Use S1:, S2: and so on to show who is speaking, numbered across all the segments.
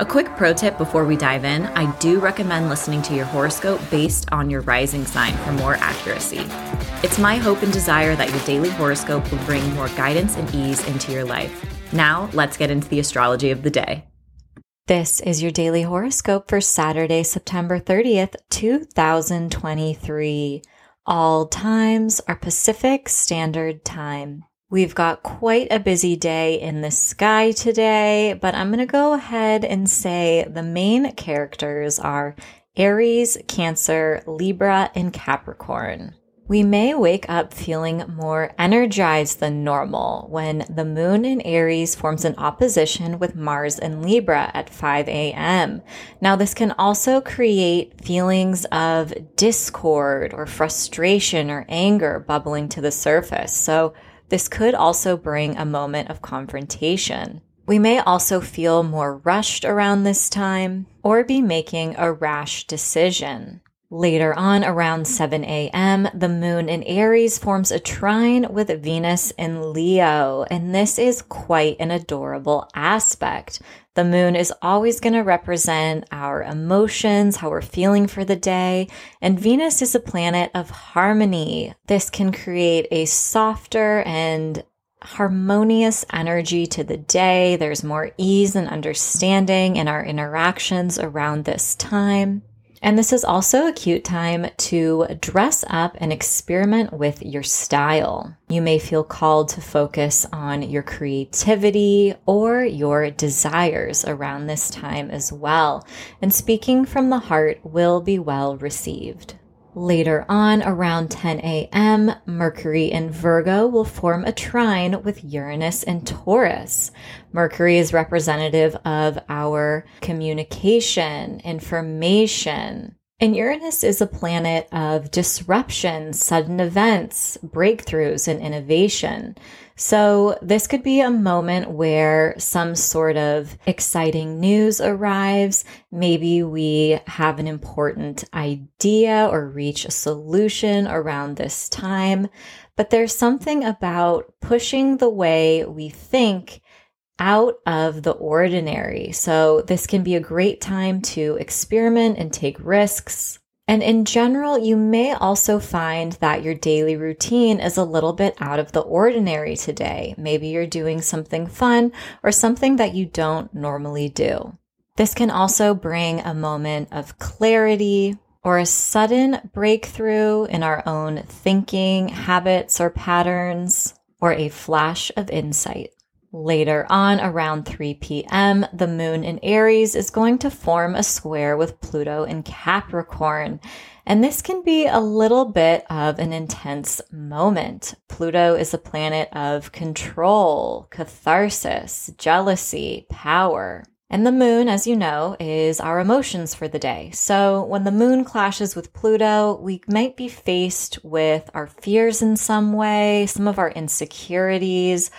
S1: A quick pro tip before we dive in I do recommend listening to your horoscope based on your rising sign for more accuracy. It's my hope and desire that your daily horoscope will bring more guidance and ease into your life. Now, let's get into the astrology of the day. This is your daily horoscope for Saturday, September 30th, 2023. All times are Pacific Standard Time. We've got quite a busy day in the sky today, but I'm going to go ahead and say the main characters are Aries, Cancer, Libra, and Capricorn. We may wake up feeling more energized than normal when the moon in Aries forms an opposition with Mars in Libra at 5 a.m. Now, this can also create feelings of discord or frustration or anger bubbling to the surface. So, this could also bring a moment of confrontation. We may also feel more rushed around this time or be making a rash decision. Later on, around 7 a.m., the moon in Aries forms a trine with Venus in Leo, and this is quite an adorable aspect. The moon is always going to represent our emotions, how we're feeling for the day, and Venus is a planet of harmony. This can create a softer and harmonious energy to the day. There's more ease and understanding in our interactions around this time. And this is also a cute time to dress up and experiment with your style. You may feel called to focus on your creativity or your desires around this time as well. And speaking from the heart will be well received. Later on, around 10 a.m., Mercury in Virgo will form a trine with Uranus in Taurus. Mercury is representative of our communication, information, and Uranus is a planet of disruption, sudden events, breakthroughs, and innovation. So this could be a moment where some sort of exciting news arrives. Maybe we have an important idea or reach a solution around this time. But there's something about pushing the way we think out of the ordinary. So this can be a great time to experiment and take risks. And in general, you may also find that your daily routine is a little bit out of the ordinary today. Maybe you're doing something fun or something that you don't normally do. This can also bring a moment of clarity or a sudden breakthrough in our own thinking, habits, or patterns, or a flash of insight. Later on, around 3 p.m., the moon in Aries is going to form a square with Pluto in Capricorn. And this can be a little bit of an intense moment. Pluto is a planet of control, catharsis, jealousy, power. And the moon, as you know, is our emotions for the day. So when the moon clashes with Pluto, we might be faced with our fears in some way, some of our insecurities,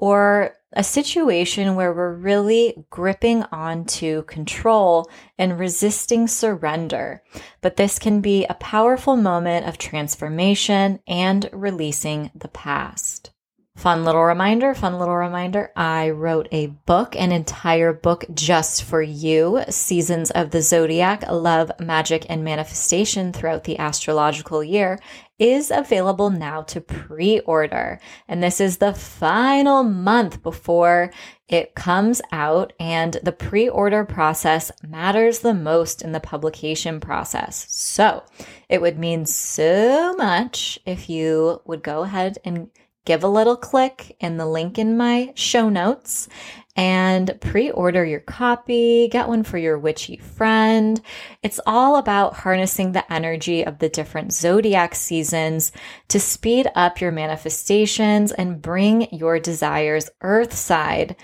S1: or a situation where we're really gripping onto control and resisting surrender. But this can be a powerful moment of transformation and releasing the past. Fun little reminder, fun little reminder. I wrote a book, an entire book just for you Seasons of the Zodiac, Love, Magick, and Manifestation throughout the astrological year. Is available now to pre order. And this is the final month before it comes out, and the pre order process matters the most in the publication process. So it would mean so much if you would go ahead and give a little click in the link in my show notes and pre order your copy, get one for your witchy friend. It's all about harnessing the energy of the different zodiac seasons to speed up your manifestations and bring your desires earth side.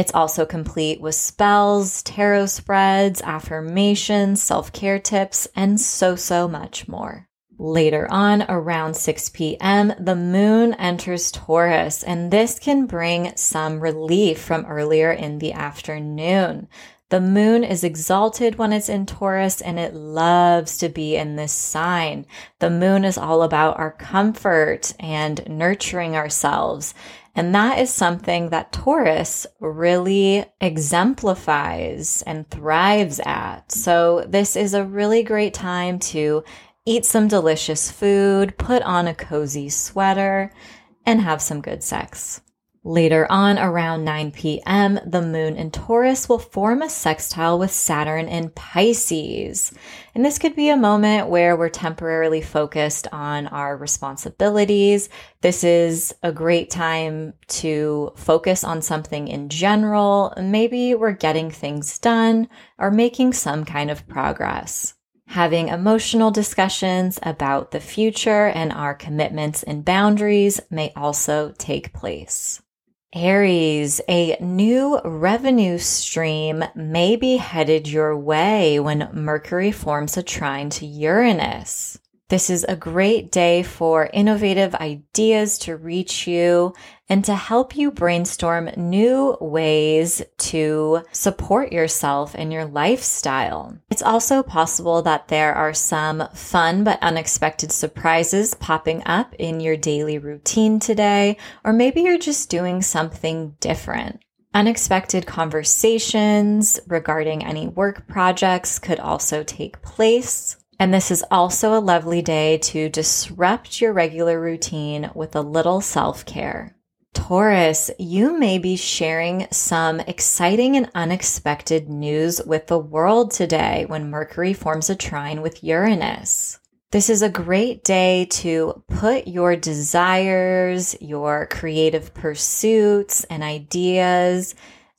S1: It's also complete with spells, tarot spreads, affirmations, self care tips, and so, so much more. Later on, around 6 p.m., the moon enters Taurus, and this can bring some relief from earlier in the afternoon. The moon is exalted when it's in Taurus and it loves to be in this sign. The moon is all about our comfort and nurturing ourselves. And that is something that Taurus really exemplifies and thrives at. So this is a really great time to eat some delicious food, put on a cozy sweater, and have some good sex. Later on, around 9 p.m., the moon in Taurus will form a sextile with Saturn in Pisces. And this could be a moment where we're temporarily focused on our responsibilities. This is a great time to focus on something in general. Maybe we're getting things done or making some kind of progress having emotional discussions about the future and our commitments and boundaries may also take place. Aries, a new revenue stream may be headed your way when Mercury forms a trine to Uranus. This is a great day for innovative ideas to reach you and to help you brainstorm new ways to support yourself and your lifestyle. It's also possible that there are some fun but unexpected surprises popping up in your daily routine today, or maybe you're just doing something different. Unexpected conversations regarding any work projects could also take place. And this is also a lovely day to disrupt your regular routine with a little self care. Taurus, you may be sharing some exciting and unexpected news with the world today when Mercury forms a trine with Uranus. This is a great day to put your desires, your creative pursuits, and ideas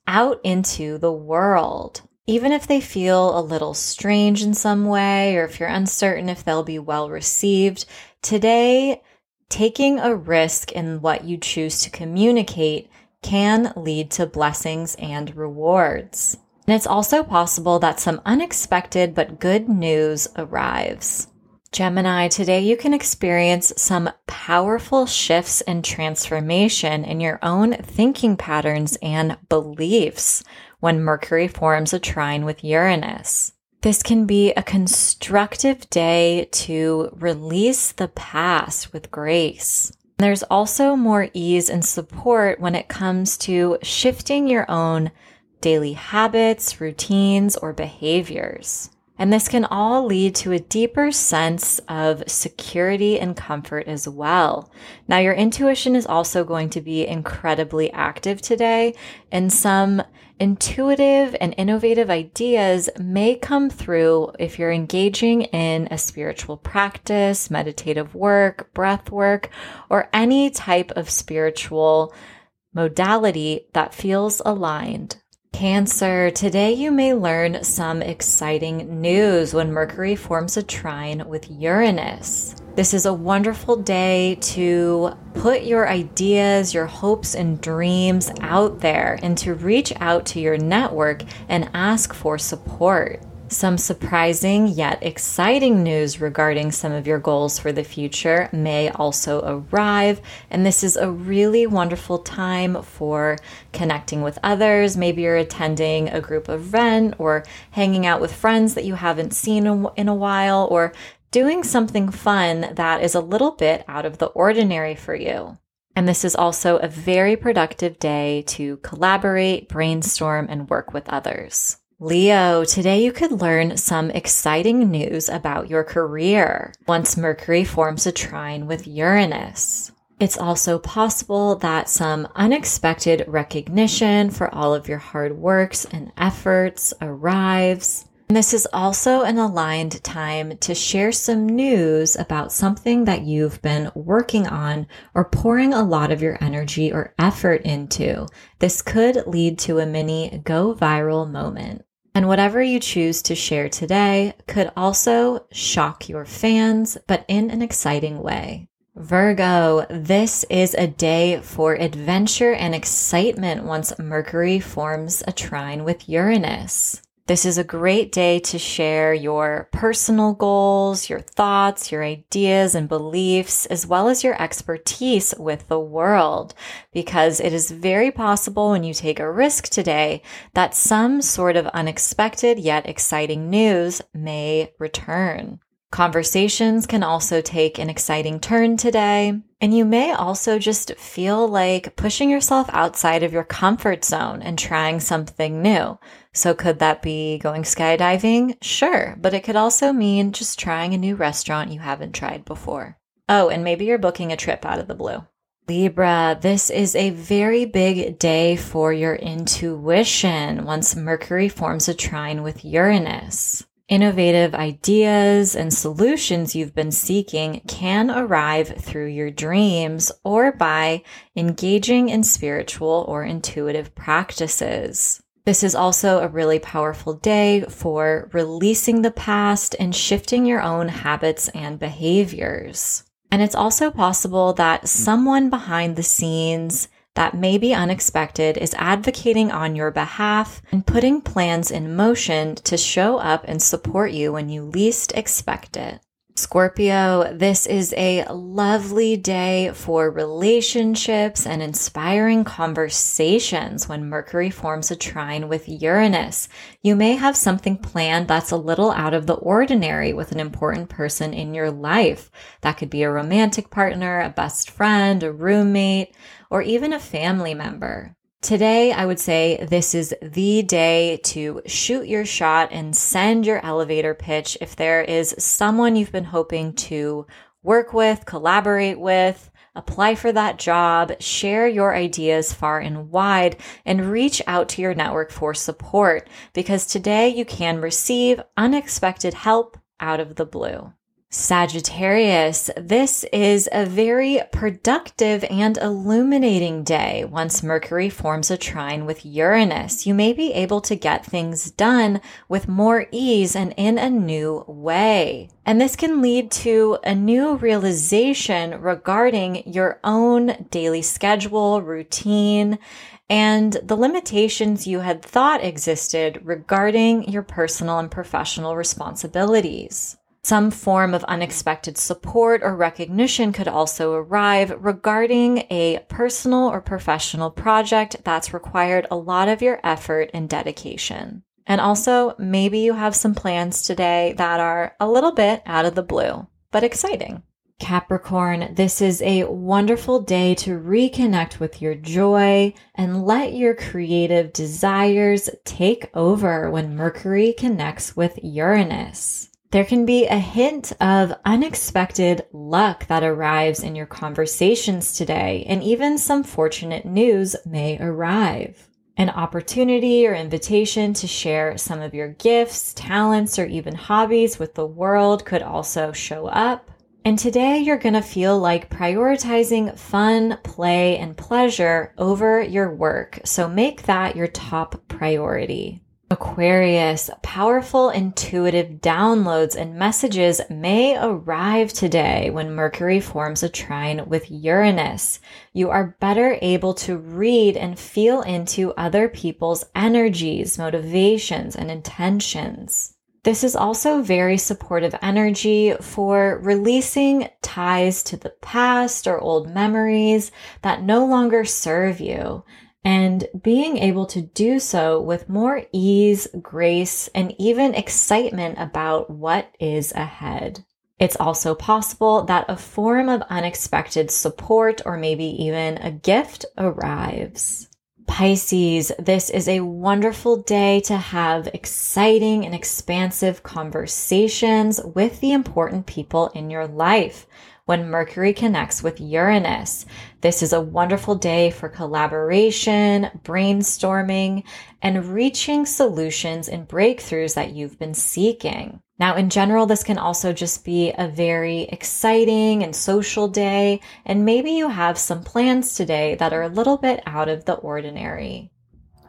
S1: out into the world even if they feel a little strange in some way, or if you're uncertain if they'll be well received, today, taking a risk in what you choose to communicate can lead to blessings and rewards. And it's also possible that some unexpected but good news arrives. Gemini, today you can experience some powerful shifts and transformation in your own thinking patterns and beliefs when Mercury forms a trine with Uranus. This can be a constructive day to release the past with grace. There's also more ease and support when it comes to shifting your own daily habits, routines, or behaviors. And this can all lead to a deeper sense of security and comfort as well. Now, your intuition is also going to be incredibly active today, and some intuitive and innovative ideas may come through if you're engaging in a spiritual practice, meditative work, breath work, or any type of spiritual modality that feels aligned Cancer, today you may learn some exciting news when Mercury forms a trine with Uranus. This is a wonderful day to put your ideas, your hopes, and dreams out there and to reach out to your network and ask for support. Some surprising yet exciting news regarding some of your goals for the future may also arrive. And this is a really wonderful time for connecting with others. Maybe you're attending a group event or hanging out with friends that you haven't seen in a while or doing something fun that is a little bit out of the ordinary for you. And this is also a very productive day to collaborate, brainstorm, and work with others. Leo, today you could learn some exciting news about your career once Mercury forms a trine with Uranus. It's also possible that some unexpected recognition for all of your hard works and efforts arrives. And this is also an aligned time to share some news about something that you've been working on or pouring a lot of your energy or effort into. This could lead to a mini go viral moment. And whatever you choose to share today could also shock your fans, but in an exciting way. Virgo, this is a day for adventure and excitement once Mercury forms a trine with Uranus. This is a great day to share your personal goals, your thoughts, your ideas and beliefs, as well as your expertise with the world, because it is very possible when you take a risk today that some sort of unexpected yet exciting news may return. Conversations can also take an exciting turn today. And you may also just feel like pushing yourself outside of your comfort zone and trying something new. So could that be going skydiving? Sure, but it could also mean just trying a new restaurant you haven't tried before. Oh, and maybe you're booking a trip out of the blue. Libra, this is a very big day for your intuition once Mercury forms a trine with Uranus. Innovative ideas and solutions you've been seeking can arrive through your dreams or by engaging in spiritual or intuitive practices. This is also a really powerful day for releasing the past and shifting your own habits and behaviors. And it's also possible that someone behind the scenes that may be unexpected is advocating on your behalf and putting plans in motion to show up and support you when you least expect it. Scorpio, this is a lovely day for relationships and inspiring conversations when Mercury forms a trine with Uranus. You may have something planned that's a little out of the ordinary with an important person in your life. That could be a romantic partner, a best friend, a roommate, or even a family member. Today, I would say this is the day to shoot your shot and send your elevator pitch if there is someone you've been hoping to work with, collaborate with, apply for that job, share your ideas far and wide, and reach out to your network for support because today you can receive unexpected help out of the blue. Sagittarius, this is a very productive and illuminating day once Mercury forms a trine with Uranus. You may be able to get things done with more ease and in a new way. And this can lead to a new realization regarding your own daily schedule, routine, and the limitations you had thought existed regarding your personal and professional responsibilities. Some form of unexpected support or recognition could also arrive regarding a personal or professional project that's required a lot of your effort and dedication. And also, maybe you have some plans today that are a little bit out of the blue, but exciting. Capricorn, this is a wonderful day to reconnect with your joy and let your creative desires take over when Mercury connects with Uranus. There can be a hint of unexpected luck that arrives in your conversations today, and even some fortunate news may arrive. An opportunity or invitation to share some of your gifts, talents, or even hobbies with the world could also show up. And today you're going to feel like prioritizing fun, play, and pleasure over your work. So make that your top priority. Aquarius, powerful intuitive downloads and messages may arrive today when Mercury forms a trine with Uranus. You are better able to read and feel into other people's energies, motivations, and intentions. This is also very supportive energy for releasing ties to the past or old memories that no longer serve you and being able to do so with more ease, grace, and even excitement about what is ahead. It's also possible that a form of unexpected support or maybe even a gift arrives. Pisces, this is a wonderful day to have exciting and expansive conversations with the important people in your life when Mercury connects with Uranus. This is a wonderful day for collaboration, brainstorming, and reaching solutions and breakthroughs that you've been seeking. Now, in general, this can also just be a very exciting and social day, and maybe you have some plans today that are a little bit out of the ordinary.